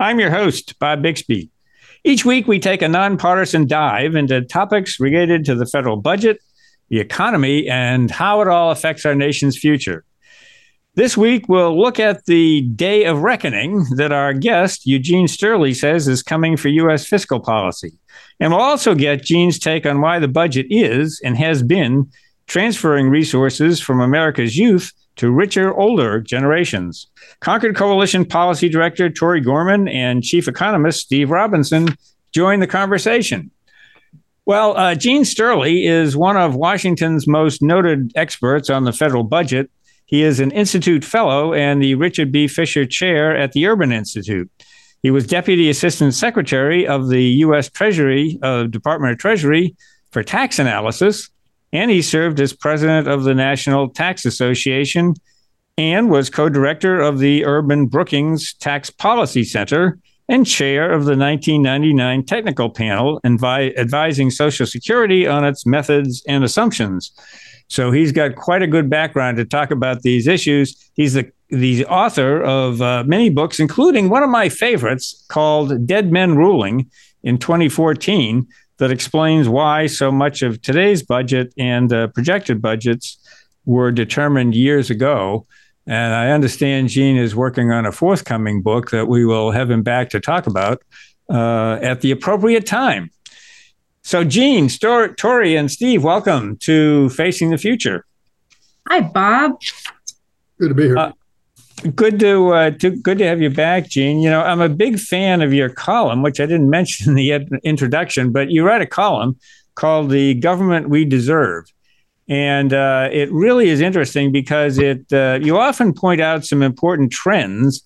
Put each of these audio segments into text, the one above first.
I'm your host, Bob Bixby. Each week, we take a nonpartisan dive into topics related to the federal budget, the economy, and how it all affects our nation's future. This week, we'll look at the day of reckoning that our guest, Eugene Steuerle, says is coming for U.S. fiscal policy. And we'll also get Gene's take on why the budget is and has been transferring resources from America's youth to richer, older generations. Concord Coalition Policy Director Tori Gorman and Chief Economist Steve Robinson join the conversation. Well, uh, Gene Steuerle is one of Washington's most noted experts on the federal budget. He is an Institute Fellow and the Richard B. Fisher Chair at the Urban Institute. He was Deputy Assistant Secretary of the U.S. Treasury, uh, Department of Treasury, for tax analysis and he served as president of the National Tax Association and was co director of the Urban Brookings Tax Policy Center and chair of the 1999 technical panel advi- advising Social Security on its methods and assumptions. So he's got quite a good background to talk about these issues. He's the the author of uh, many books, including one of my favorites called Dead Men Ruling in 2014, that explains why so much of today's budget and uh, projected budgets were determined years ago. And I understand Gene is working on a forthcoming book that we will have him back to talk about uh, at the appropriate time. So, Gene, Stor- Tori, and Steve, welcome to Facing the Future. Hi, Bob. Good to be here. Uh, Good to, uh, to good to have you back, Gene. You know, I'm a big fan of your column, which I didn't mention in the introduction, but you write a column called "The Government We Deserve," and uh, it really is interesting because it uh, you often point out some important trends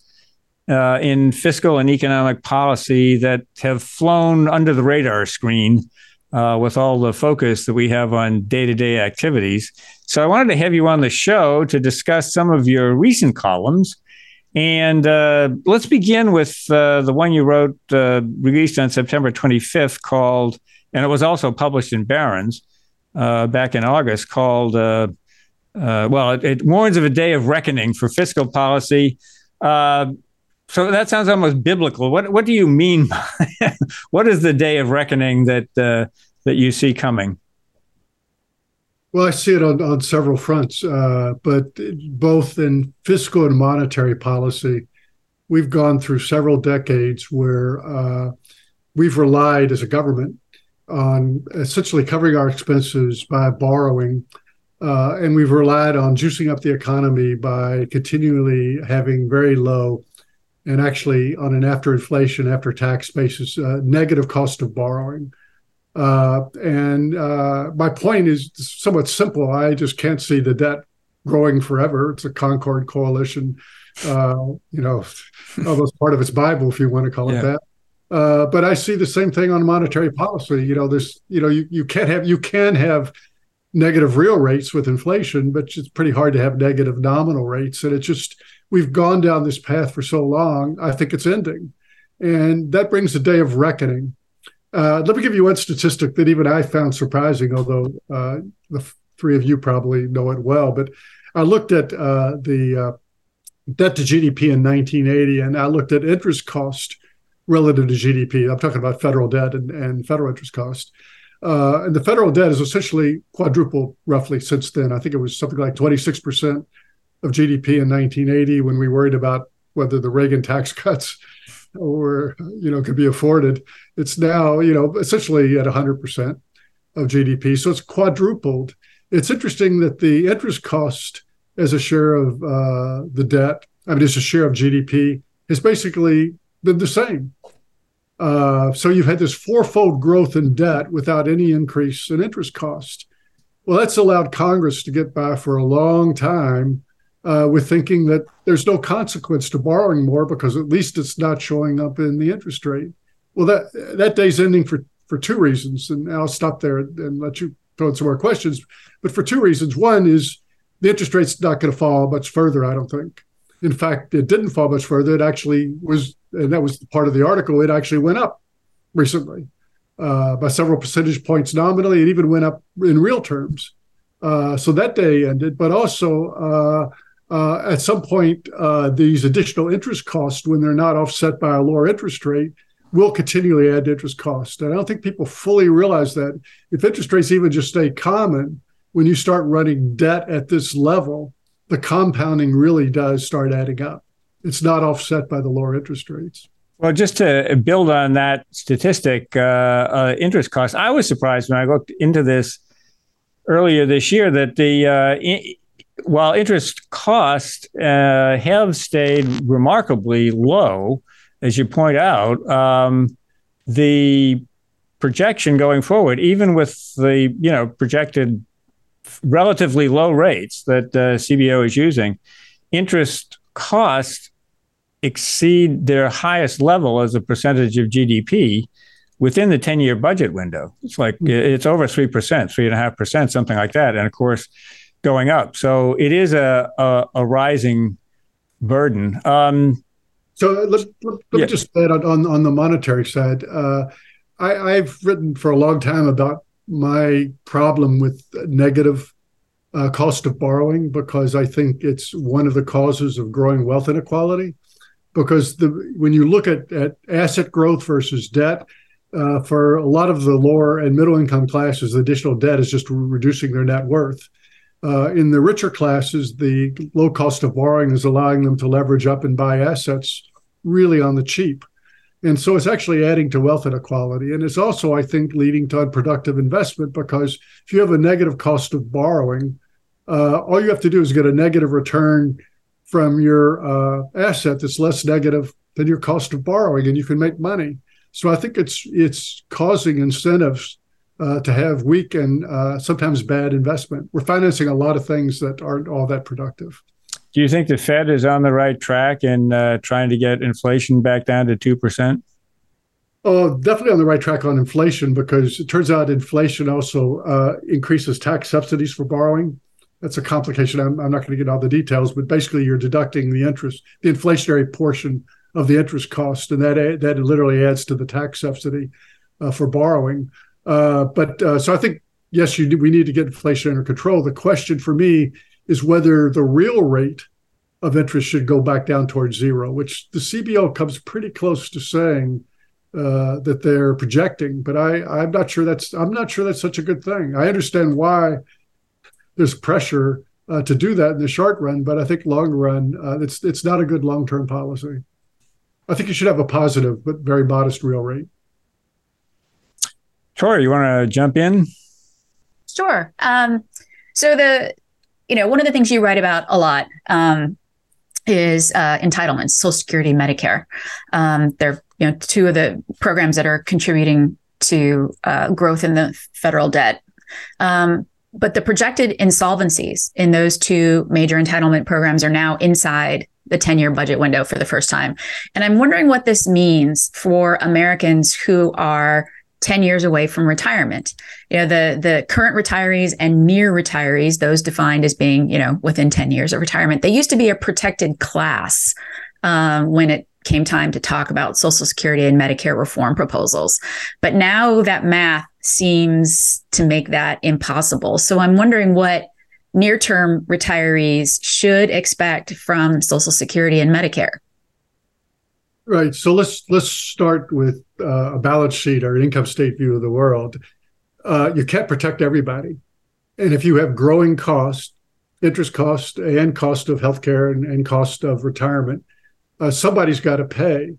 uh, in fiscal and economic policy that have flown under the radar screen uh, with all the focus that we have on day to day activities. So I wanted to have you on the show to discuss some of your recent columns. And uh, let's begin with uh, the one you wrote, uh, released on September 25th, called, and it was also published in Barron's uh, back in August, called, uh, well, it, it, warns of a day of reckoning for fiscal policy. so that sounds almost biblical. What what do you mean by what is the day of reckoning that that you see coming? Well, I see it on, on several fronts, uh, but both in fiscal and monetary policy, we've gone through several decades where uh, we've relied as a government on essentially covering our expenses by borrowing. Uh, and we've relied on juicing up the economy by continually having very low and actually on an after inflation, after tax basis, uh, negative cost of borrowing. Uh, and uh, my point is somewhat simple. I just can't see the debt growing forever. It's a Concord coalition, uh, you know, almost part of its Bible, if you want to call it that. Uh, but I see the same thing on monetary policy. You know, there's, you know, you, you can't have, you can have negative real rates with inflation, but it's pretty hard to have negative nominal rates. And it's just, we've gone down this path for so long. I think it's ending. And that brings a day of reckoning uh, let me give you one statistic that even I found surprising, although uh, the three of you probably know it well. But I looked at uh, the uh, debt to GDP in 1980, and I looked at interest cost relative to GDP. I'm talking about federal debt and, and federal interest cost. Uh, and the federal debt has essentially quadrupled roughly since then. I think it was something like 26% of GDP in 1980 when we worried about whether the Reagan tax cuts or you know could be afforded it's now you know essentially at 100% of gdp so it's quadrupled. It's interesting that the interest cost as a share of uh, the debt i mean as a share of gdp has basically been the same. Uh, so you've had this fourfold growth in debt without any increase in interest cost. Well that's allowed congress to get by for a long time uh, with thinking that there's no consequence to borrowing more because at least it's not showing up in the interest rate. Well, that that day's ending for for two reasons, and I'll stop there and let you throw in some more questions. But for two reasons, one is the interest rate's not going to fall much further. I don't think. In fact, it didn't fall much further. It actually was, and that was part of the article. It actually went up recently uh, by several percentage points nominally. It even went up in real terms. Uh, so that day ended, but also uh, uh at some point, uh, these additional interest costs, when they're not offset by a lower interest rate, will continually add interest costs. And I don't think people fully realize that if interest rates even just stay common, when you start running debt at this level, the compounding really does start adding up. It's not offset by the lower interest rates. Well, just to build on that statistic, uh, uh, interest costs, I was surprised when I looked into this earlier this year that the uh, while interest costs uh, have stayed remarkably low, as you point out, um, the projection going forward, even with the you know projected relatively low rates that uh, CBO is using, interest costs exceed their highest level as a percentage of GDP within the 10 year budget window. It's like mm-hmm. it's over 3%, 3.5%, something like that. And of course, going up. So it is a, a, a rising burden. Um, so let, let, let yeah. me just add on, on, on the monetary side. Uh, I, I've written for a long time about my problem with negative uh, cost of borrowing because I think it's one of the causes of growing wealth inequality. Because the when you look at, at asset growth versus debt, uh, for a lot of the lower and middle income classes, the additional debt is just reducing their net worth. Uh, in the richer classes, the low cost of borrowing is allowing them to leverage up and buy assets really on the cheap. And so it's actually adding to wealth inequality. And it's also, I think, leading to unproductive investment because if you have a negative cost of borrowing, uh, all you have to do is get a negative return from your uh, asset that's less negative than your cost of borrowing, and you can make money. So I think it's it's causing incentives uh, to have weak and uh, sometimes bad investment. We're financing a lot of things that aren't all that productive. Do you think the Fed is on the right track in uh, trying to get inflation back down to 2%? Oh, definitely on the right track on inflation because it turns out inflation also uh, increases tax subsidies for borrowing. That's a complication. I'm, I'm not going to get all the details, but basically, you're deducting the interest, the inflationary portion of the interest cost, and that that literally adds to the tax subsidy uh, for borrowing. Uh, but uh, so I think yes, we need to get inflation under control. The question for me is whether the real rate of interest should go back down towards zero, which the CBO comes pretty close to saying uh, that they're projecting. But I, I'm not sure that's I'm not sure that's such a good thing. I understand why there's pressure uh, to do that in the short run, but I think long run uh, it's it's not a good long term policy. I think you should have a positive but very modest real rate. Tori, you want to jump in? Sure. Um, so the you know, one of the things you write about a lot um, is uh, entitlements, Social Security, Medicare. Um, they're you know two of the programs that are contributing to uh, growth in the federal debt. Um, but the projected insolvencies in those two major entitlement programs are now inside the 10 year budget window for the first time. And I'm wondering what this means for Americans who are 10 years away from retirement. You know, the the current retirees and near retirees, those defined as being, you know, within 10 years of retirement, they used to be a protected class um, when it came time to talk about Social Security and Medicare reform proposals. But now that math seems to make that impossible. So I'm wondering what near term retirees should expect from Social Security and Medicare. Right. So let's let's start with uh, a balance sheet or an income state view of the world. Uh, you can't protect everybody, and if you have growing cost, interest cost, and cost of healthcare and, and cost of retirement, uh, somebody's got to pay.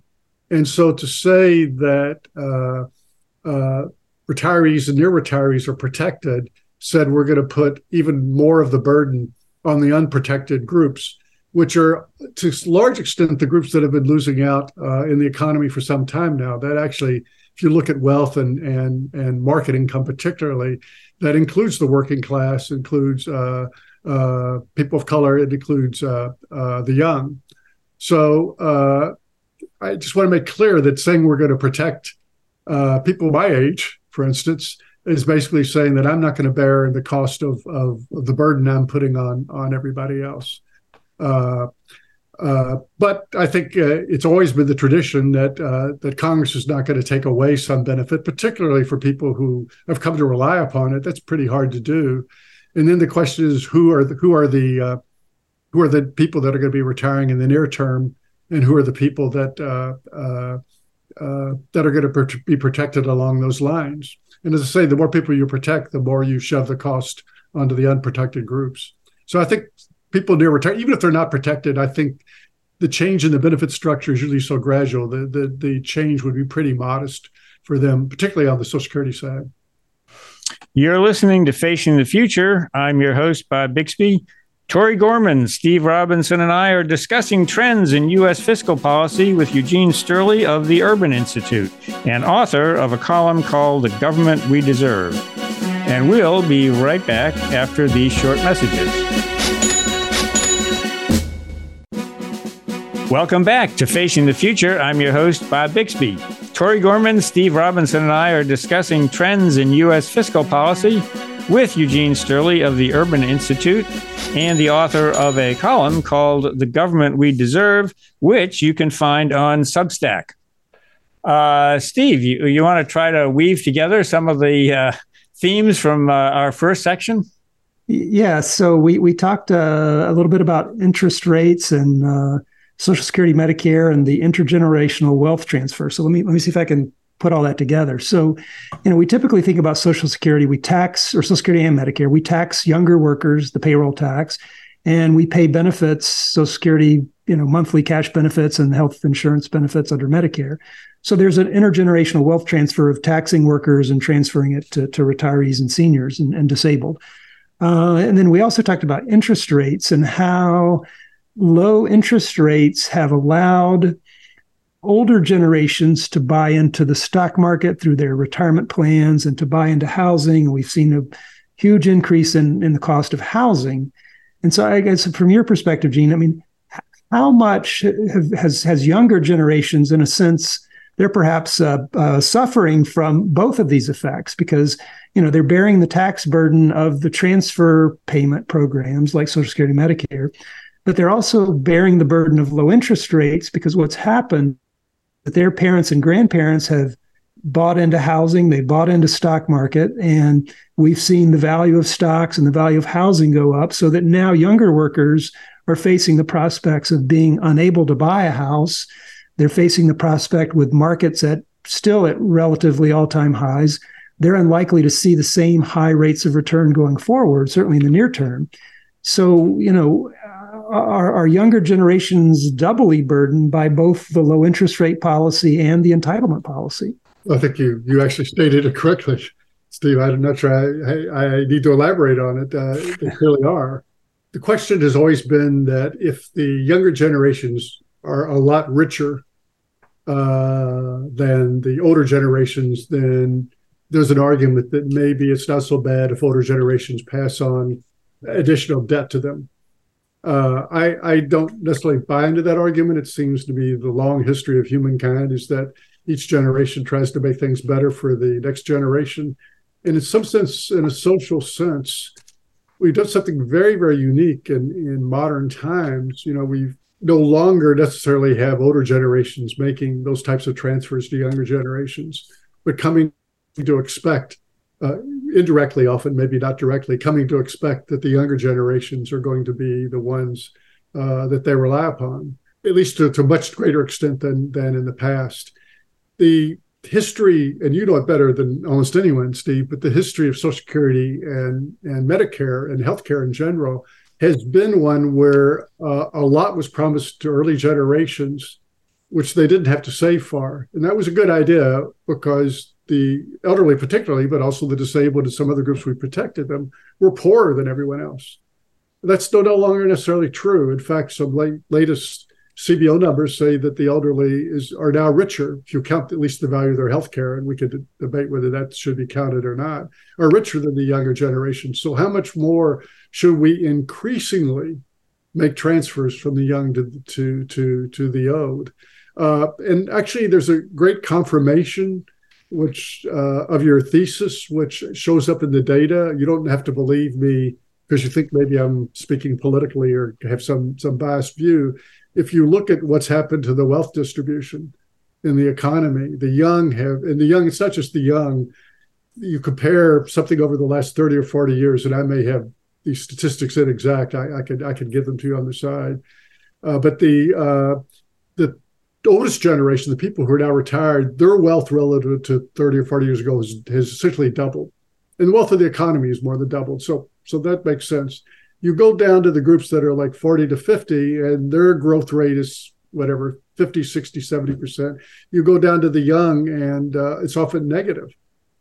And so to say that uh, uh, retirees and near retirees are protected, said we're going to put even more of the burden on the unprotected groups which are to large extent the groups that have been losing out uh, in the economy for some time now. That actually, if you look at wealth and and and market income particularly, that includes the working class, includes uh, uh, people of color. It includes uh, uh, the young. So uh, I just want to make clear that saying we're going to protect people my age, for instance, is basically saying that I'm not going to bear the cost of, of, of the burden I'm putting on on everybody else. Uh, uh, but I think uh, it's always been the tradition that uh, that Congress is not going to take away some benefit, particularly for people who have come to rely upon it. That's pretty hard to do. And then the question is, who are the who are the uh, who are the people that are going to be retiring in the near term, and who are the people that that are going to be protected along those lines? And as I say, the more people you protect, the more you shove the cost onto the unprotected groups. So I think people near retirement, even if they're not protected, I think the change in the benefit structure is usually so gradual that the, the change would be pretty modest for them, particularly on the Social Security side. You're listening to Facing the Future. I'm your host, Bob Bixby. Tori Gorman, Steve Robinson, and I are discussing trends in U.S. fiscal policy with Eugene Steuerle of the Urban Institute and author of a column called The Government We Deserve. And we'll be right back after these short messages. Welcome back to Facing the Future. I'm your host, Bob Bixby. Tori Gorman, Steve Robinson, and I are discussing trends in U.S. fiscal policy with Eugene Steuerle of the Urban Institute and the author of a column called The Government We Deserve, which you can find on Substack. Uh, Steve, you, you want to try to weave together some of the uh, themes from uh, our first section? Yeah, so we, we talked uh, a little bit about interest rates and uh, Social Security, Medicare, and the intergenerational wealth transfer. So let me let me see if I can put all that together. So, you know, we typically think about Social Security, we tax, or Social Security and Medicare, we tax younger workers, the payroll tax, and we pay benefits, Social Security, you know, monthly cash benefits and health insurance benefits under Medicare. So there's an intergenerational wealth transfer of taxing workers and transferring it to, to retirees and seniors and, and disabled. Uh, and then we also talked about interest rates and how low interest rates have allowed older generations to buy into the stock market through their retirement plans and to buy into housing. We've seen a huge increase in, in the cost of housing. And so, I guess from your perspective, Gene, I mean, how much have, has has younger generations, in a sense, they're perhaps uh, uh, suffering from both of these effects because you know they're bearing the tax burden of the transfer payment programs like Social Security, Medicare, but they're also bearing the burden of low interest rates because what's happened that their parents and grandparents have bought into housing, they bought into stock market, and we've seen the value of stocks and the value of housing go up so that now younger workers are facing the prospects of being unable to buy a house. They're facing the prospect with markets at still at relatively all-time highs. They're unlikely to see the same high rates of return going forward, certainly in the near term. So, you know, are, are younger generations doubly burdened by both the low interest rate policy and the entitlement policy? I think you you actually stated it correctly, Steve. I'm not sure I, I need to elaborate on it. Uh, they clearly are. The question has always been that if the younger generations are a lot richer uh, than the older generations, then there's an argument that maybe it's not so bad if older generations pass on additional debt to them. Uh, I, I don't necessarily buy into that argument. It seems to be the long history of humankind is that each generation tries to make things better for the next generation. And in some sense, in a social sense, we've done something very, very unique in, in modern times. You know, we no longer necessarily have older generations making those types of transfers to younger generations, but coming to expect uh, indirectly, often maybe not directly, coming to expect that the younger generations are going to be the ones uh, that they rely upon, at least to, to a much greater extent than than in the past. The history, and you know it better than almost anyone, Steve, but the history of Social Security and and Medicare and healthcare in general has been one where uh, a lot was promised to early generations, which they didn't have to save for, and that was a good idea because the elderly, particularly, but also the disabled and some other groups we protected them, were poorer than everyone else. That's no, no longer necessarily true. In fact, some late, latest CBO numbers say that the elderly is are now richer if you count at least the value of their health care, and we could debate whether that should be counted or not, are richer than the younger generation. So how much more should we increasingly make transfers from the young to to to to the old? Uh, and actually, there's a great confirmation which uh, of your thesis, which shows up in the data. You don't have to believe me because you think maybe I'm speaking politically or have some some biased view. If you look at what's happened to the wealth distribution in the economy, the young have, and the young, it's not just the young. You compare something over the last 30 or 40 years, and I may have these statistics inexact. I, I could I could give them to you on the side, uh, but the uh, the oldest generation, the people who are now retired, their wealth relative to 30 or 40 years ago has, has essentially doubled. And the wealth of the economy is more than doubled. So so that makes sense. You go down to the groups that are like 40 to 50, and their growth rate is whatever 50, 60, 70%. You go down to the young, and uh, it's often negative.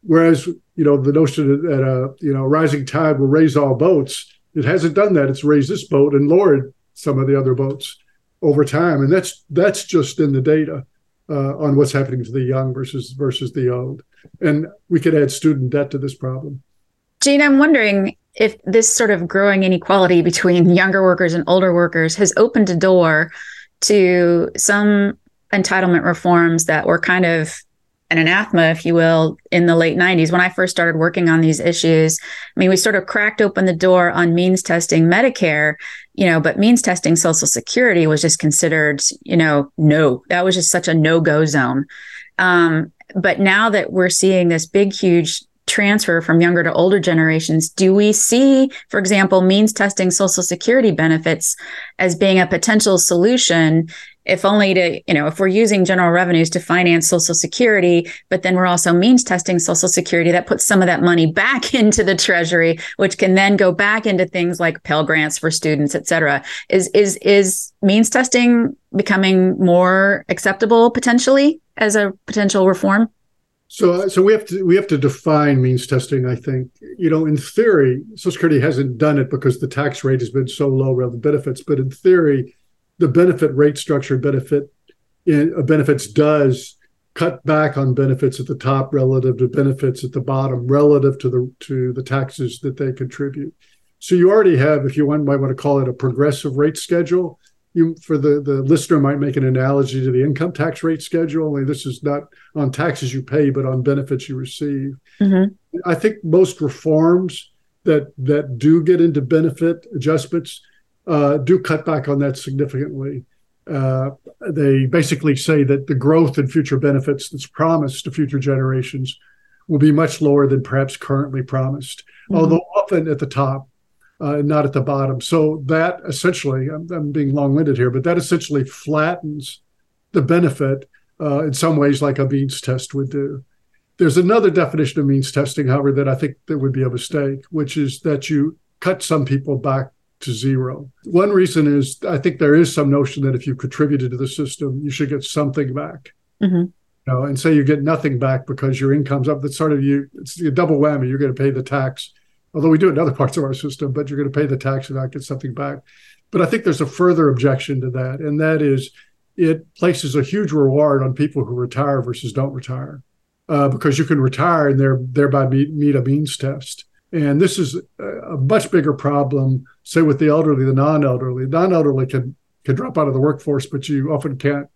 Whereas, you know, the notion that a you know rising tide will raise all boats, it hasn't done that. It's raised this boat and lowered some of the other boats over time, and that's that's just in the data uh, on what's happening to the young versus versus the old. And we could add student debt to this problem. Gene, I'm wondering if this sort of growing inequality between younger workers and older workers has opened a door to some entitlement reforms that were kind of an anathema, if you will, in the late 90s. When I first started working on these issues, I mean, we sort of cracked open the door on means testing Medicare, you know, but means testing Social Security was just considered, you know, no, that was just such a no go zone. Um, but now that we're seeing this big, huge transfer from younger to older generations, do we see, for example, means testing Social Security benefits as being a potential solution? If only to, you know, if we're using general revenues to finance Social Security, but then we're also means testing Social Security, that puts some of that money back into the Treasury, which can then go back into things like Pell Grants for students, et cetera. Is is is means testing becoming more acceptable potentially as a potential reform? So, so we have to we have to define means testing. I think you know, in theory, Social Security hasn't done it because the tax rate has been so low relative benefits. But in theory, the benefit rate structure benefit in uh, benefits does cut back on benefits at the top relative to benefits at the bottom relative to the to the taxes that they contribute. So you already have, if you want, might want to call it a progressive rate schedule you for the the listener might make an analogy to the income tax rate schedule. Only this is not on taxes you pay, but on benefits you receive. Mm-hmm. I think most reforms that that do get into benefit adjustments uh, do cut back on that significantly. Uh, they basically say that the growth in future benefits that's promised to future generations will be much lower than perhaps currently promised, mm-hmm. although often at the top uh, not at the bottom. So that essentially, I'm, I'm being long-winded here, but that essentially flattens the benefit uh, in some ways, like a means test would do. There's another definition of means testing, however, that I think that would be a mistake, which is that you cut some people back to zero. One reason is I think there is some notion that if you contributed to the system, you should get something back. Mm-hmm. You know, and say you get nothing back because your income's up. That's sort of you. It's a double whammy. You're going to pay the tax although we do it in other parts of our system, but you're going to pay the tax and not get something back. But I think there's a further objection to that, and that is it places a huge reward on people who retire versus don't retire, uh, because you can retire and there, thereby meet, meet a means test. And this is a much bigger problem, say, with the elderly, the non-elderly. Non-elderly can can drop out of the workforce, but you often can't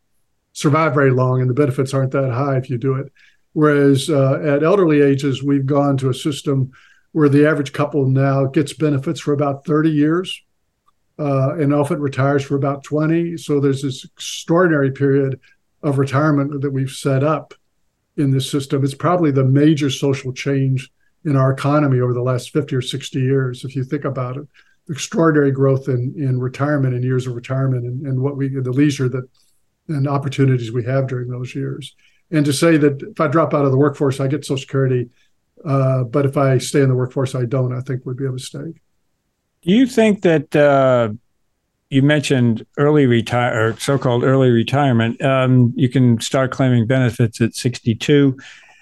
survive very long, and the benefits aren't that high if you do it. Whereas uh, at elderly ages, we've gone to a system where the average couple now gets benefits for about 30 years uh, and often retires for about 20. So there's this extraordinary period of retirement that we've set up in this system. It's probably the major social change in our economy over the last 50 or 60 years, if you think about it. Extraordinary growth in, in retirement and years of retirement and, and what we the leisure that and opportunities we have during those years. And to say that if I drop out of the workforce, I get Social Security uh, but if I stay in the workforce, I don't. I think would be a mistake. Do you think that uh, you mentioned early retire or so-called early retirement? Um, you can start claiming benefits at 62.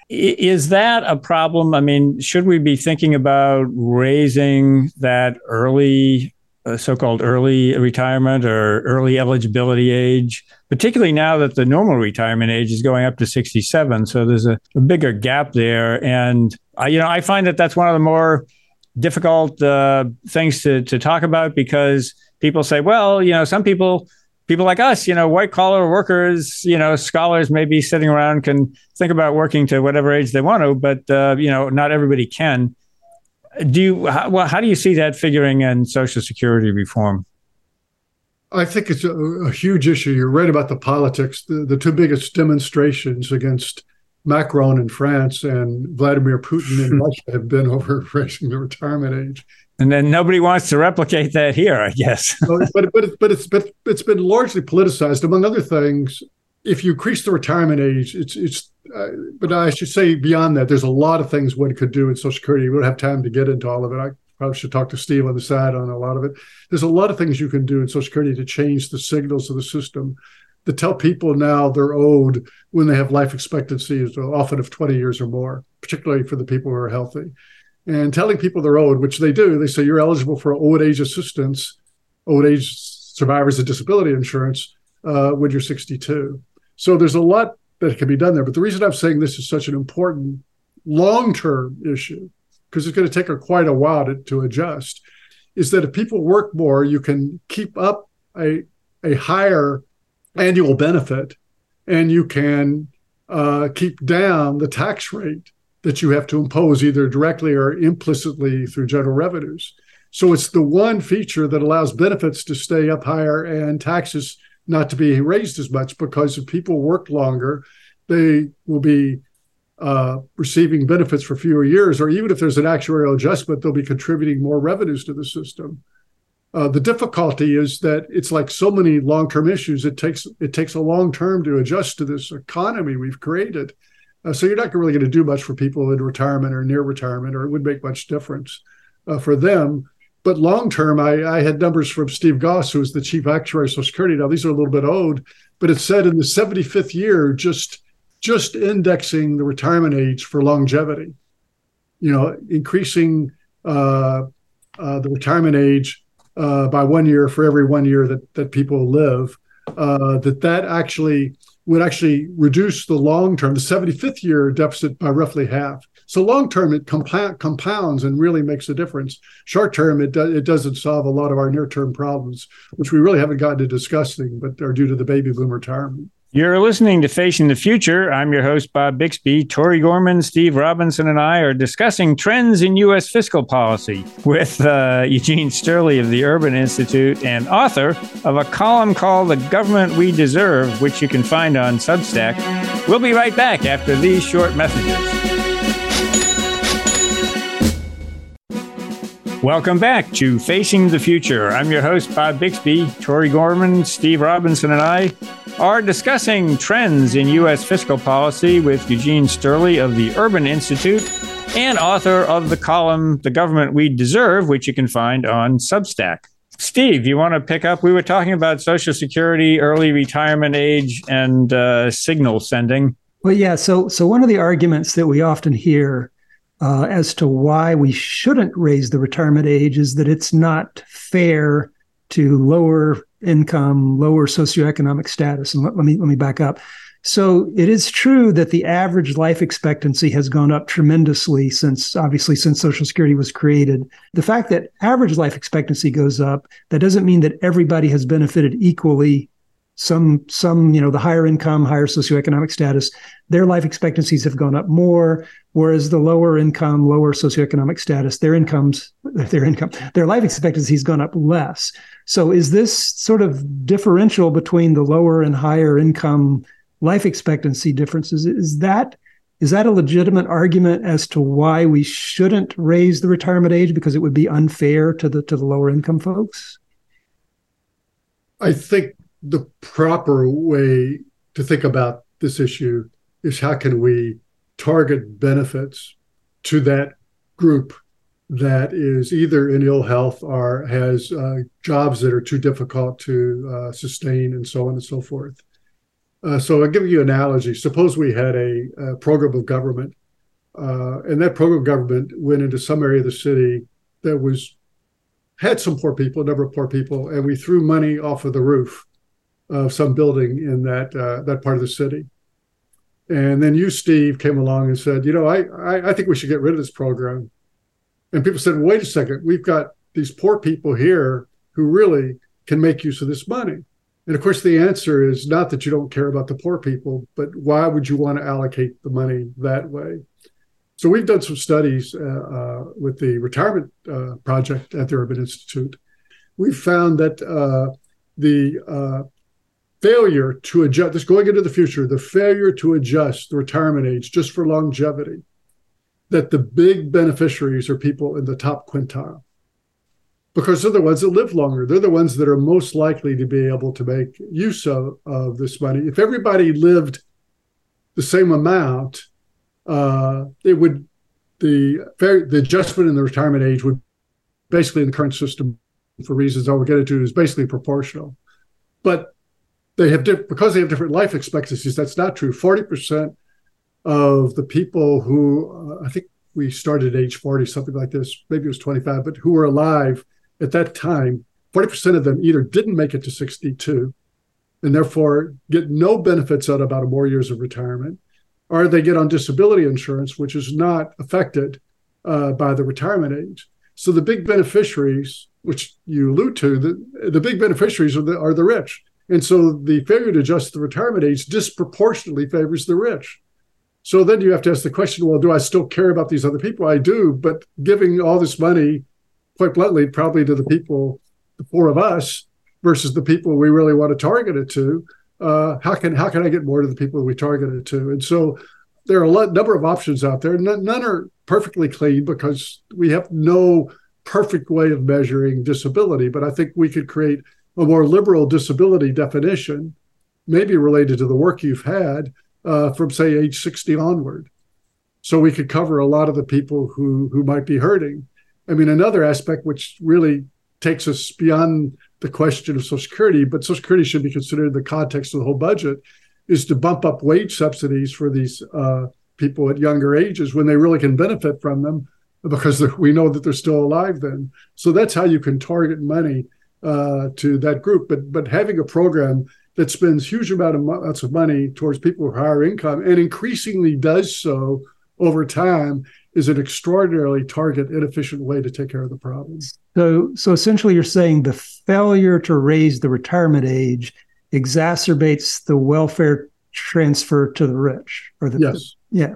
Is that a problem? I mean, should we be thinking about raising that early so-called early retirement or early eligibility age, particularly now that the normal retirement age is going up to 67. So there's a, a bigger gap there, and I, you know I find that that's one of the more difficult uh, things to to talk about because people say, well, you know, some people people like us, you know, white collar workers, you know, scholars maybe sitting around can think about working to whatever age they want to, but uh, you know, not everybody can. Do you how, well, how do you see that figuring in Social Security reform? I think it's a, a huge issue. You're right about the politics. The, the two biggest demonstrations against Macron in France and Vladimir Putin in Russia have been over raising the retirement age. And then nobody wants to replicate that here, I guess. but but but, it's but it's been largely politicized, among other things. If you increase the retirement age, it's it's. Uh, but I should say beyond that, there's a lot of things one could do in Social Security. We don't have time to get into all of it. I probably should talk to Steve on the side on a lot of it. There's a lot of things you can do in Social Security to change the signals of the system to tell people now they're owed when they have life expectancies often of 20 years or more, particularly for the people who are healthy and telling people they're owed, which they do. They say you're eligible for old age assistance, old age survivors of disability insurance uh, when you're 62. So there's a lot that can be done there. But the reason I'm saying this is such an important long term issue, because it's going to take a, quite a while to, to adjust, is that if people work more, you can keep up a, a higher annual benefit and you can uh, keep down the tax rate that you have to impose either directly or implicitly through general revenues. So it's the one feature that allows benefits to stay up higher and taxes not to be raised as much because if people work longer, they will be uh, receiving benefits for fewer years, or even if there's an actuarial adjustment, they'll be contributing more revenues to the system. Uh, the difficulty is that it's like so many long-term issues. It takes it takes a long term to adjust to this economy we've created, uh, so you're not really going to do much for people in retirement or near retirement, or it would make much difference uh, for them. But long term, I, I, had numbers from Steve Goss, who's the chief actuary of Social Security. Now these are a little bit old, but it said in the 75th year, just just indexing the retirement age for longevity, you know, increasing uh, uh the retirement age uh, by one year for every one year that that people live. Uh, that that actually would actually reduce the long term, the 75th year deficit by roughly half. So long term, it compounds and really makes a difference. Short term, it, do- it doesn't solve a lot of our near term problems, which we really haven't gotten to discussing, but are due to the baby boom retirement. You're listening to Facing the Future. I'm your host, Bob Bixby. Tori Gorman, Steve Robinson, and I are discussing trends in U.S. fiscal policy with uh, Eugene Steuerle of the Urban Institute and author of a column called The Government We Deserve, which you can find on Substack. We'll be right back after these short messages. Welcome back to Facing the Future. I'm your host, Bob Bixby. Tori Gorman, Steve Robinson, and I are discussing trends in U.S. fiscal policy with Eugene Steuerle of the Urban Institute and author of the column The Government We Deserve, which you can find on Substack. Steve, you want to pick up? We were talking about Social Security, early retirement age, and uh, signal sending. Well, yeah. So, so one of the arguments that we often hear uh, as to why we shouldn't raise the retirement age is that it's not fair to lower income, lower socioeconomic status. And let, let me let me back up. So it is true that the average life expectancy has gone up tremendously since obviously since Social Security was created. The fact that average life expectancy goes up, that doesn't mean that everybody has benefited equally. Some some, you know, the higher income, higher socioeconomic status, their life expectancies have gone up more, whereas the lower income, lower socioeconomic status, their incomes, their income, their life expectancy has gone up less. So is this sort of differential between the lower and higher income life expectancy differences? Is that is that a legitimate argument as to why we shouldn't raise the retirement age because it would be unfair to the to the lower income folks? I think the proper way to think about this issue is how can we target benefits to that group that is either in ill health or has uh, jobs that are too difficult to uh, sustain and so on and so forth. Uh, so I'll give you an analogy. Suppose we had a, a program of government, uh, and that program of government went into some area of the city that was had some poor people, a number of poor people, and we threw money off of the roof of some building in that uh, that part of the city. And then you, Steve, came along and said, you know, I, I, I think we should get rid of this program. And people said, wait a second, we've got these poor people here who really can make use of this money. And of course, the answer is not that you don't care about the poor people, but why would you want to allocate the money that way? So we've done some studies uh, uh, with the retirement uh, project at the Urban Institute. We've found that uh, the uh, failure to adjust, this going into the future, the failure to adjust the retirement age just for longevity, that the big beneficiaries are people in the top quintile because they're the ones that live longer. They're the ones that are most likely to be able to make use of, of this money. If everybody lived the same amount, uh, it would the the adjustment in the retirement age would basically in the current system for reasons I'll get into is basically proportional. But they have because they have different life expectancies. That's not true. Forty percent of the people who uh, I think we started at age forty, something like this, maybe it was twenty five, but who were alive at that time, forty percent of them either didn't make it to sixty two, and therefore get no benefits out of about more years of retirement, or they get on disability insurance, which is not affected uh, by the retirement age. So the big beneficiaries, which you allude to, the, the big beneficiaries are the, are the rich. And so the failure to adjust the retirement age disproportionately favors the rich. So then you have to ask the question well, do I still care about these other people? I do, but giving all this money, quite bluntly, probably to the people, the four of us, versus the people we really want to target it to, uh, how can how can I get more to the people we target it to? And so there are a lot, number of options out there. None, none are perfectly clean because we have no perfect way of measuring disability. But I think we could create a more liberal disability definition, maybe related to the work you've had uh, from, say, age 60 onward. So we could cover a lot of the people who, who might be hurting. I mean, another aspect which really takes us beyond the question of Social Security, but Social Security should be considered in the context of the whole budget, is to bump up wage subsidies for these uh, people at younger ages when they really can benefit from them because we know that they're still alive then. So that's how you can target money uh, to that group. But but having a program that spends huge amount of amounts of money towards people with higher income and increasingly does so over time is an extraordinarily target inefficient way to take care of the problem. So so essentially you're saying the failure to raise the retirement age exacerbates the welfare transfer to the rich or the yes. yeah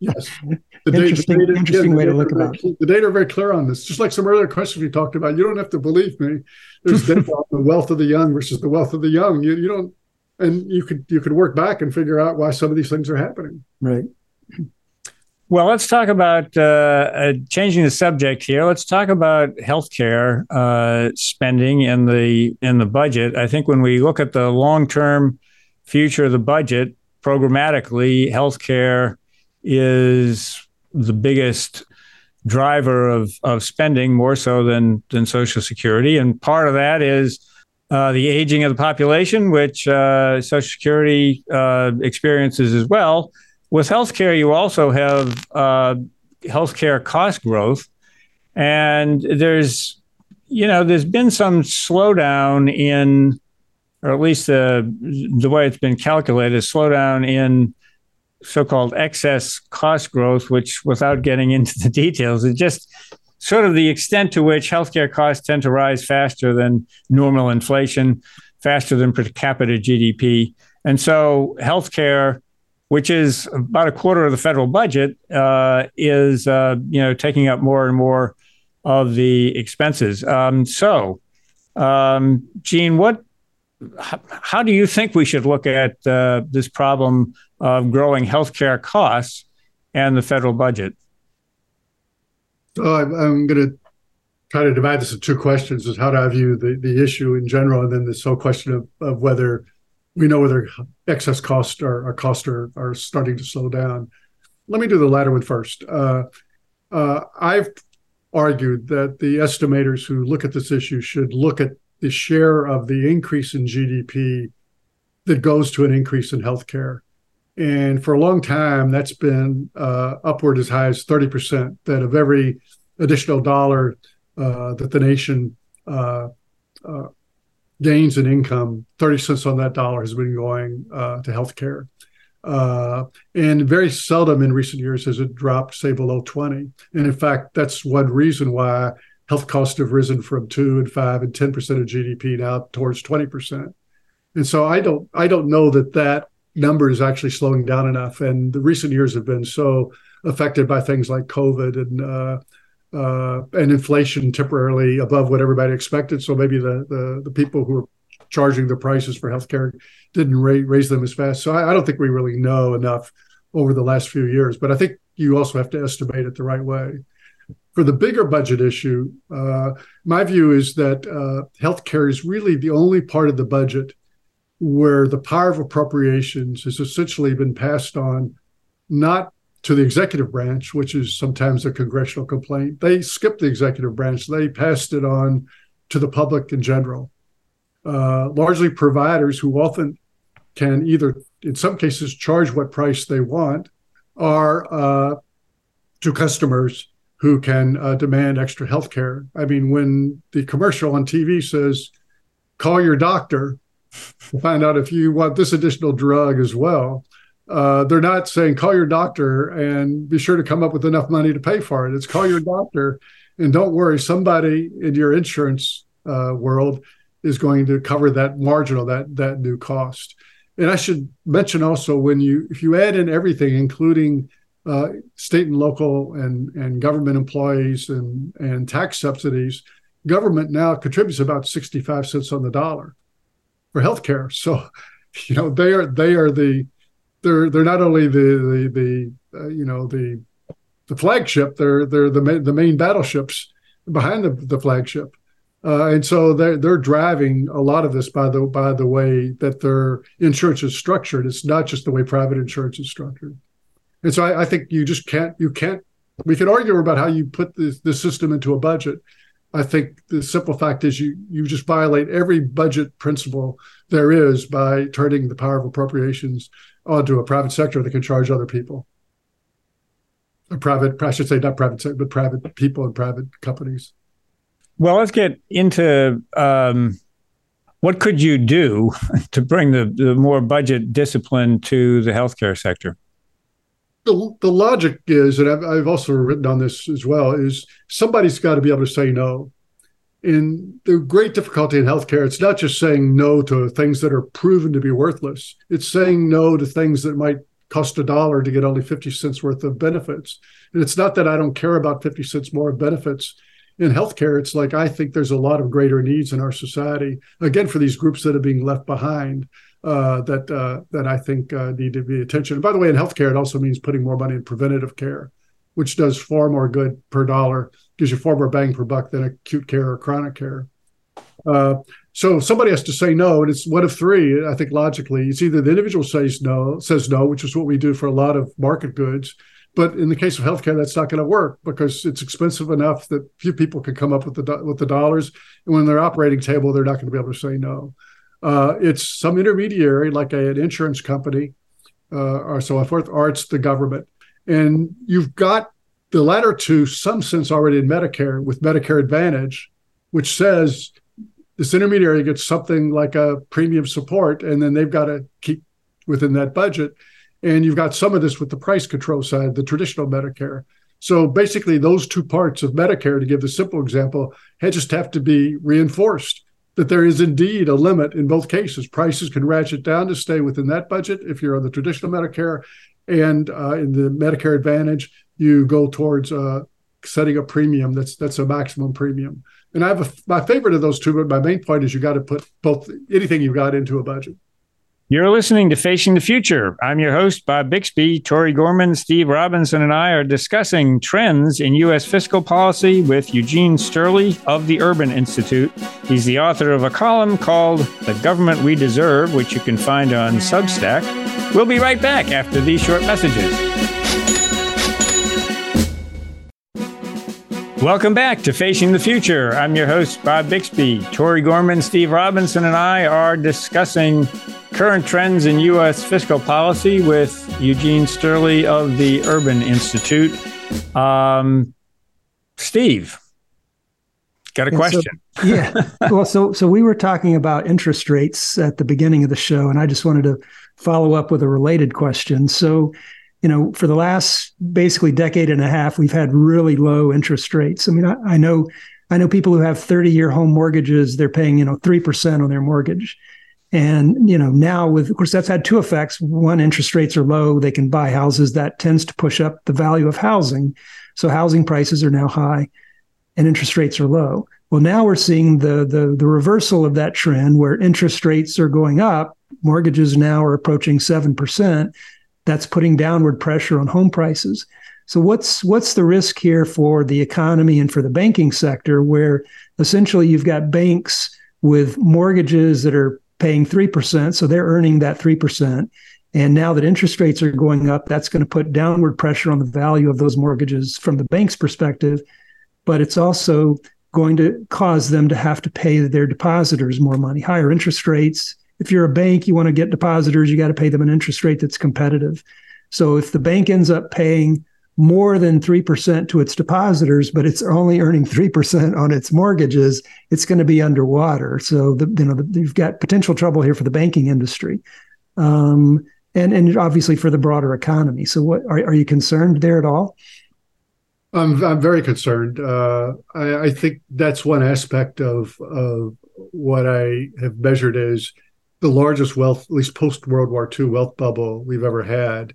yes the interesting, data, interesting way to look at it. The data are very clear on this. Just like some earlier questions we talked about, you don't have to believe me. There's data on the wealth of the young versus the wealth of the young. You, you don't, and you could you could work back and figure out why some of these things are happening. Right. Well, let's talk about uh, uh, changing the subject here. Let's talk about healthcare uh, spending in the in the budget. I think when we look at the long term future of the budget, programmatically, healthcare is the biggest driver of, of spending more so than, than Social Security. And part of that is uh, the aging of the population, which uh, Social Security uh, experiences as well. With healthcare, you also have uh, healthcare cost growth. And there's, you know, there's been some slowdown in, or at least the, the way it's been calculated, slowdown in so-called excess cost growth, which, without getting into the details, is just sort of the extent to which healthcare costs tend to rise faster than normal inflation, faster than per capita GDP, and so healthcare, which is about a quarter of the federal budget, uh, is uh, you know taking up more and more of the expenses. Um, so, um, Gene, what how do you think we should look at uh, this problem of growing healthcare costs and the federal budget? So I'm, going to try to divide this into two questions: is how do I view the, the issue in general, and then this whole question of, of whether we know whether excess costs are, costs are, are starting to slow down. Let me do the latter one first. Uh, uh, I've argued that the estimators who look at this issue should look at the share of the increase in GDP that goes to an increase in healthcare. And for a long time, that's been uh, upward as high as 30%, that of every additional dollar uh, that the nation uh, uh, gains in income, 30 cents on that dollar has been going uh, to healthcare. Uh, and very seldom in recent years has it dropped, say, below 20. And in fact, that's one reason why health costs have risen from two and five and 10% of GDP now towards 20%. And so I don't, I don't know that that number is actually slowing down enough. And the recent years have been so affected by things like COVID and uh, uh, and inflation temporarily above what everybody expected. So maybe the the, the people who are charging the prices for healthcare didn't ra- raise them as fast. So I, I, don't think we really know enough over the last few years. But I think you also have to estimate it the right way. For the bigger budget issue, uh, my view is that uh, healthcare is really the only part of the budget where the power of appropriations has essentially been passed on not to the executive branch, which is sometimes a congressional complaint. They skipped the executive branch, they passed it on to the public in general. Uh, largely providers who often can either, in some cases, charge what price they want, or uh, to customers who can uh, demand extra health care. I mean, when the commercial on TV says, call your doctor to find out if you want this additional drug as well, uh, they're not saying call your doctor and be sure to come up with enough money to pay for it. It's call your doctor and don't worry, somebody in your insurance uh, world is going to cover that marginal that that new cost. And I should mention also when you if you add in everything, including uh, state and local and and government employees and and tax subsidies, government now contributes about sixty five cents on the dollar for healthcare. So, you know, they are they are the they're they're not only the the, the uh, you know the the flagship, they're they're the the main battleships behind the, the flagship. Uh, and so they're, they're driving a lot of this by the by the way that their insurance is structured. It's not just the way private insurance is structured. And so I, I think you just can't you can't we can argue about how you put this, this system into a budget, I think the simple fact is you you just violate every budget principle there is by turning the power of appropriations onto a private sector that can charge other people. A private, I should say, not private sector, but private people and private companies. Well, let's get into um, what could you do to bring the, the more budget discipline to the healthcare sector the, the logic is, and I've, I've also written on this as well, is somebody's got to be able to say no. In the great difficulty in healthcare, it's not just saying no to things that are proven to be worthless. It's saying no to things that might cost a dollar to get only 50 cents worth of benefits. And it's not that I don't care about 50 cents more of benefits in healthcare. It's like I think there's a lot of greater needs in our society, again, for these groups that are being left behind uh, that uh, that I think uh, need to be attention. And by the way, in healthcare, it also means putting more money in preventative care, which does far more good per dollar, gives you far more bang per buck than acute care or chronic care. Uh, so somebody has to say no, and it's one of three. I think logically, it's either the individual says no, says no, which is what we do for a lot of market goods. But in the case of healthcare, that's not going to work because it's expensive enough that few people can come up with the with the dollars, and when they're operating table, they're not going to be able to say no. Uh, it's some intermediary, like an insurance company uh, or so forth, or it's the government. And you've got the latter two, some sense already in Medicare with Medicare Advantage, which says this intermediary gets something like a premium support, and then they've got to keep within that budget. And you've got some of this with the price control side, the traditional Medicare. So basically, those two parts of Medicare, to give the simple example, just have to be reinforced that there is indeed a limit in both cases. Prices can ratchet down to stay within that budget if you're on the traditional Medicare, and uh, in the Medicare Advantage, you go towards uh, setting a premium that's that's a maximum premium. And I have a, my favorite of those two, but my main point is you got to put both anything you've got into a budget. You're listening to Facing the Future. I'm your host, Bob Bixby. Tori Gorman, Steve Robinson, and I are discussing trends in U.S. fiscal policy with Eugene Steuerle of the Urban Institute. He's the author of a column called The Government We Deserve, which you can find on Substack. We'll be right back after these short messages. Welcome back to Facing the Future. I'm your host, Bob Bixby. Tori Gorman, Steve Robinson, and I are discussing Current trends in U.S. fiscal policy with Eugene Steuerle of the Urban Institute. Um, Steve, Got a And question? So, yeah. Well, so so we were talking about interest rates at the beginning of the show, and I just wanted to follow up with a related question. So, you know, for the last basically decade and a half, we've had really low interest rates. I mean, I, I know I know people who have 30 year home mortgages, they're paying, you know, 3% on their mortgage. And, you know, now with, of course, that's had two effects. One, interest rates are low. They can buy houses. That tends to push up the value of housing. So housing prices are now high and interest rates are low. Well, now we're seeing the, the, the reversal of that trend where interest rates are going up. Mortgages now are approaching 7%. That's putting downward pressure on home prices. So what's what's the risk here for the economy and for the banking sector where essentially you've got banks with mortgages that are paying 3%, so they're earning that 3%. And now that interest rates are going up, that's going to put downward pressure on the value of those mortgages from the bank's perspective, but it's also going to cause them to have to pay their depositors more money, higher interest rates. If you're a bank, you want to get depositors, you got to pay them an interest rate that's competitive. So if the bank ends up paying more than 3% to its depositors, but it's only earning 3% on its mortgages, it's going to be underwater. So, the, you know, the, you've got potential trouble here for the banking industry. Um, and, and obviously for the broader economy. So, what are, are you concerned there at all? I'm I'm very concerned. Uh, I, I, think that's one aspect of of what I have measured as the largest wealth, at least post World War II wealth bubble we've ever had.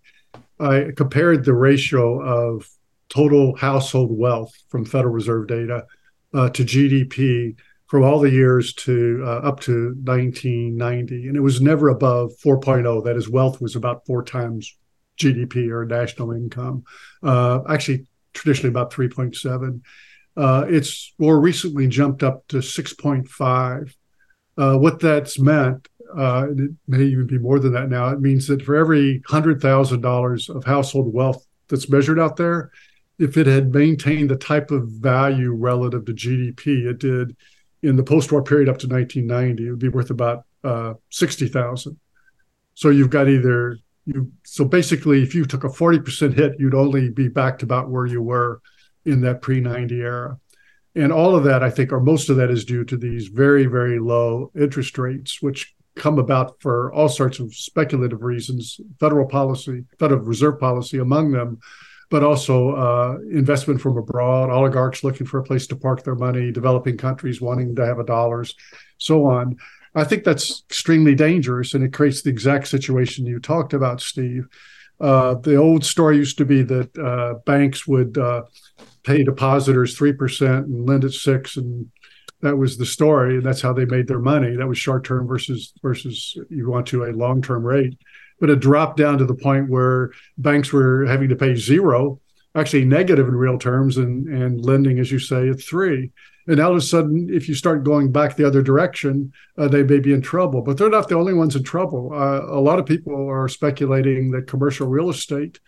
I compared the ratio of total household wealth from Federal Reserve data uh, to GDP from all the years to uh, up to 1990, and it was never above 4.0. That is, wealth was about four times GDP or national income. Uh, actually, traditionally about 3.7. Uh, it's more recently jumped up to 6.5. Uh, what that's meant, uh, it may even be more than that now. It means that for every hundred thousand dollars of household wealth that's measured out there, if it had maintained the type of value relative to GDP it did in the post-war period up to 1990, it would be worth about uh, sixty thousand. So you've got either you so basically if you took a 40% hit you'd only be back to about where you were in that pre-90 era and all of that i think or most of that is due to these very very low interest rates which come about for all sorts of speculative reasons federal policy federal reserve policy among them but also uh, investment from abroad oligarchs looking for a place to park their money developing countries wanting to have a dollars so on I think that's extremely dangerous, and it creates the exact situation you talked about, Steve. Uh, the old story used to be that uh, banks would uh, pay depositors three percent and lend at six, and that was the story, and that's how they made their money. That was short term versus versus you want to a long term rate, but it dropped down to the point where banks were having to pay zero, actually negative in real terms, and and lending, as you say, at three. And all of a sudden, if you start going back the other direction, uh, they may be in trouble. But they're not the only ones in trouble. Uh, a lot of people are speculating that commercial real estate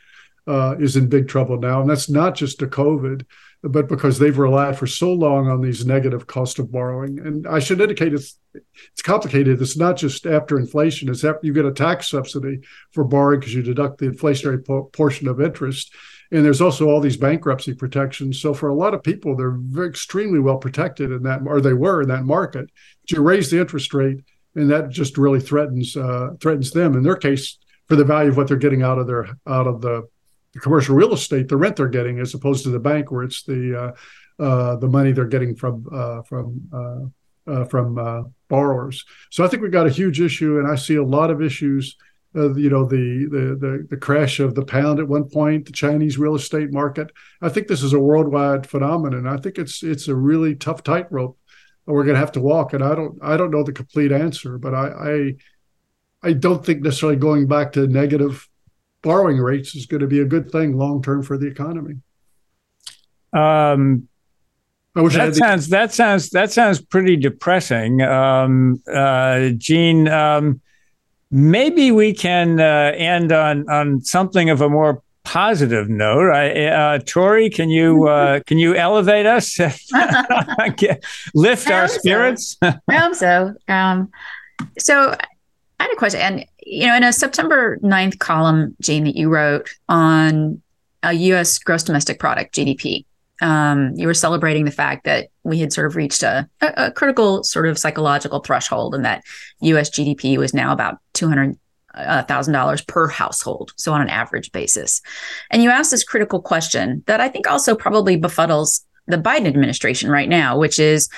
uh, is in big trouble now. And that's not just a COVID, but because they've relied for so long on these negative cost of borrowing. And I should indicate it's it's complicated. It's not just after inflation. It's after you get a tax subsidy for borrowing because you deduct the inflationary po- portion of interest and there's also all these bankruptcy protections. So for a lot of people, they're very, extremely well protected in that, or they were in that market. But you raise the interest rate, and that just really threatens uh, threatens them. In their case, for the value of what they're getting out of their out of the commercial real estate, the rent they're getting, as opposed to the bank, where it's the uh, uh, the money they're getting from uh, from uh, from borrowers. So I think we've got a huge issue, and I see a lot of issues you know the, the, the the crash of the pound at one point, the Chinese real estate market. I think this is a worldwide phenomenon. I think it's it's a really tough tightrope we're going to have to walk. And I don't I don't know the complete answer, but I I, I don't think necessarily going back to negative borrowing rates is going to be a good thing long term for the economy. Um, that sounds that sounds that sounds pretty depressing, um, uh, Gene. Um, maybe we can uh, end on on something of a more positive note. I, uh, Tori, can you uh, can you elevate us, lift our spirits? So. I hope so. Um, so I had a question, and you know, in a September 9th column, Gene, that you wrote on a U.S. gross domestic product (GDP), um, you were celebrating the fact that we had sort of reached a, a, critical sort of psychological threshold and that US GDP was now about 200 thousand uh, dollars per household, so on an average basis. And you asked this critical question that I think also probably befuddles the Biden administration right now, which is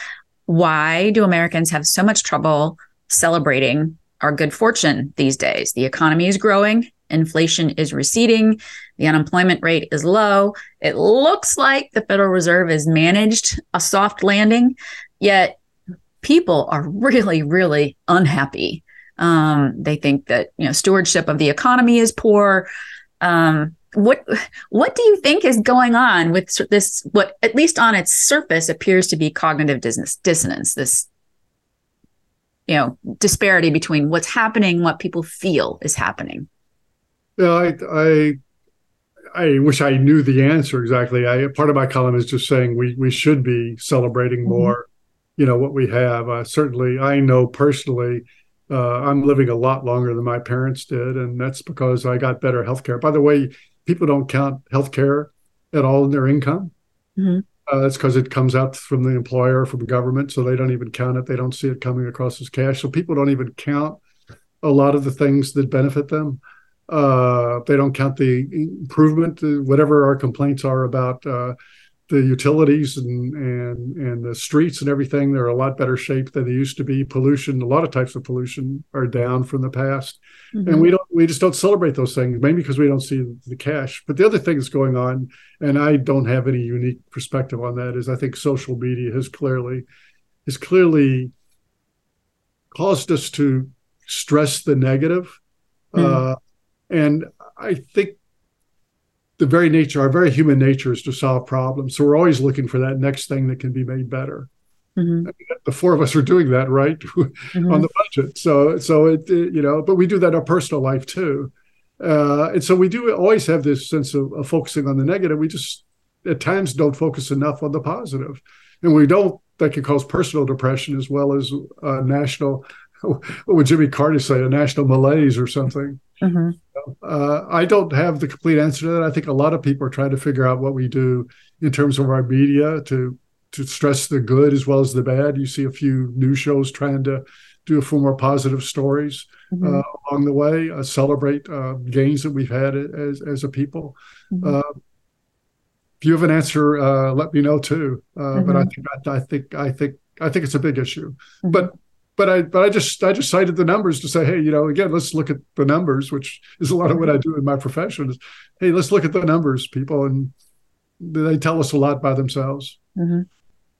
why do Americans have so much trouble celebrating our good fortune these days? The economy is growing, inflation is receding, the unemployment rate is low. It looks like the Federal Reserve has managed a soft landing, yet people are really, really unhappy um, they think that you know stewardship of the economy is poor. Um, what what do you think is going on with this? What at least on its surface appears to be cognitive dissonance. This you know disparity between what's happening, what people feel is happening. Yeah, I, I I wish I knew the answer exactly. I part of my column is just saying we we should be celebrating mm-hmm. more. You know what we have. Uh, certainly, I know personally uh, I'm living a lot longer than my parents did, and that's because I got better health care. By the way, people don't count health care at all in their income. Mm-hmm. Uh, that's because it comes out from the employer, from government, so they don't even count it. They don't see it coming across as cash. So people don't even count a lot of the things that benefit them. Uh, they don't count the improvement, whatever our complaints are about uh, the utilities and and and the streets and everything they're a lot better shape than they used to be pollution a lot of types of pollution are down from the past mm-hmm. and we don't we just don't celebrate those things maybe because we don't see the cash but the other thing that's going on and i don't have any unique perspective on that is i think social media has clearly has clearly caused us to stress the negative mm-hmm. uh, and i think the very nature, our very human nature is to solve problems. So we're always looking for that next thing that can be made better. Mm-hmm. The four of us are doing that, right, mm-hmm. on the budget. So, so it, it, you know, but we do that in our personal life too. Uh, and so we do always have this sense of, of, focusing on the negative. We just at times don't focus enough on the positive, and we don't. That can cause personal depression as well as uh, national. What would Jimmy Carter say? A national malaise or something. Mm-hmm. Uh, I don't have the complete answer to that. I think a lot of people are trying to figure out what we do in terms of our media to to stress the good as well as the bad. You see a few news shows trying to do a few more positive stories mm-hmm. uh, along the way, uh, celebrate uh, gains that we've had as as a people. Mm-hmm. Uh, if you have an answer, uh, let me know too. But I mm-hmm. think I, I, think I think I think it's a big issue. Mm-hmm. But but I but I just I just cited the numbers to say, hey, you know, again, let's look at the numbers, which is a lot of what I do in my profession. Is hey, let's look at the numbers, people, and they tell us a lot by themselves. Mm-hmm.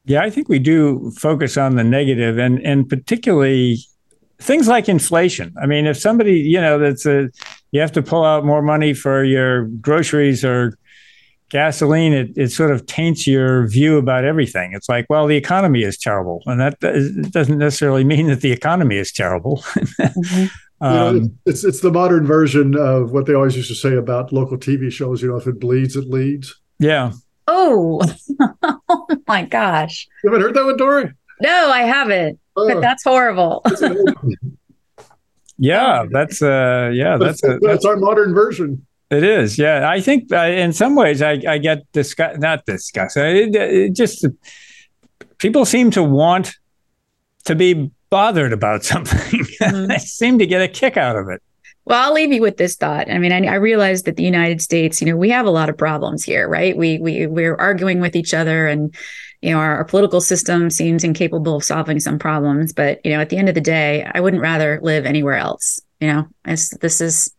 Yeah, I think we do focus on the negative, and and particularly things like inflation. I mean, if somebody, you know, that's a you have to pull out more money for your groceries or gasoline, it, it sort of taints your view about everything. It's like, well, the economy is terrible. And that doesn't necessarily mean that the economy is terrible. mm-hmm. um, you know, it's it's the modern version of what they always used to say about local TV shows. You know, if it bleeds, it leads. Yeah. Oh, oh my gosh! You haven't heard that one, Tori? No, I haven't. Oh. But that's horrible. yeah, that's uh, yeah, that's that's, a, that's our modern version. It is, yeah. I think uh, in some ways I, I get disgust, not disgust. It, it just people seem to want to be bothered about something. Mm-hmm. they seem to get a kick out of it. Well, I'll leave you with this thought. I mean, I, I, realize that the United States, you know, we have a lot of problems here, right? We we we're arguing with each other, and you know, our, our political system seems incapable of solving some problems. But you know, at the end of the day, I wouldn't rather live anywhere else. You know, as this is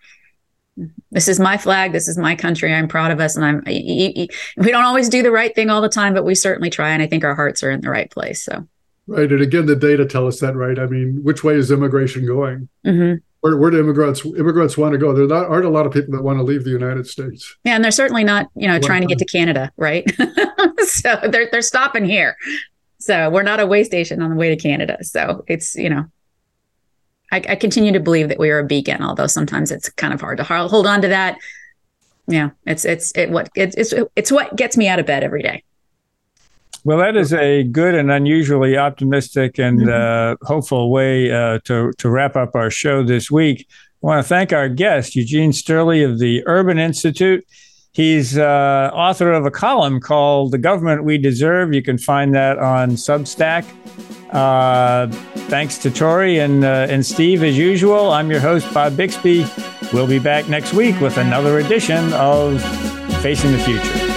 this is my flag. This is my country. I'm proud of us. And i'm we don't always do the right thing all the time but we certainly try. And i think our hearts are in the right place. So. Right. And again the data tell us that right? I mean which way is immigration going? Mm-hmm. where, where do immigrants immigrants want to go? There not, aren't a lot of people that want to leave the united states. Yeah. And they're certainly not you know trying to get to canada right? So they're, they're stopping here. So we're not a way station on the way to canada. So it's you know I, I, continue to believe that we are a beacon, although sometimes it's kind of hard to hold on to that. Yeah, it's it's it what it's it's it's what gets me out of bed every day. Well, that is a good and unusually optimistic and mm-hmm. uh, hopeful way uh, to to wrap up our show this week. I want to thank our guest, Eugene Steuerle of the Urban Institute. He's uh, author of a column called The Government We Deserve. You can find that on Substack. Uh, thanks to Tori and, uh, and Steve, as usual. I'm your host, Bob Bixby. We'll be back next week with another edition of Facing the Future.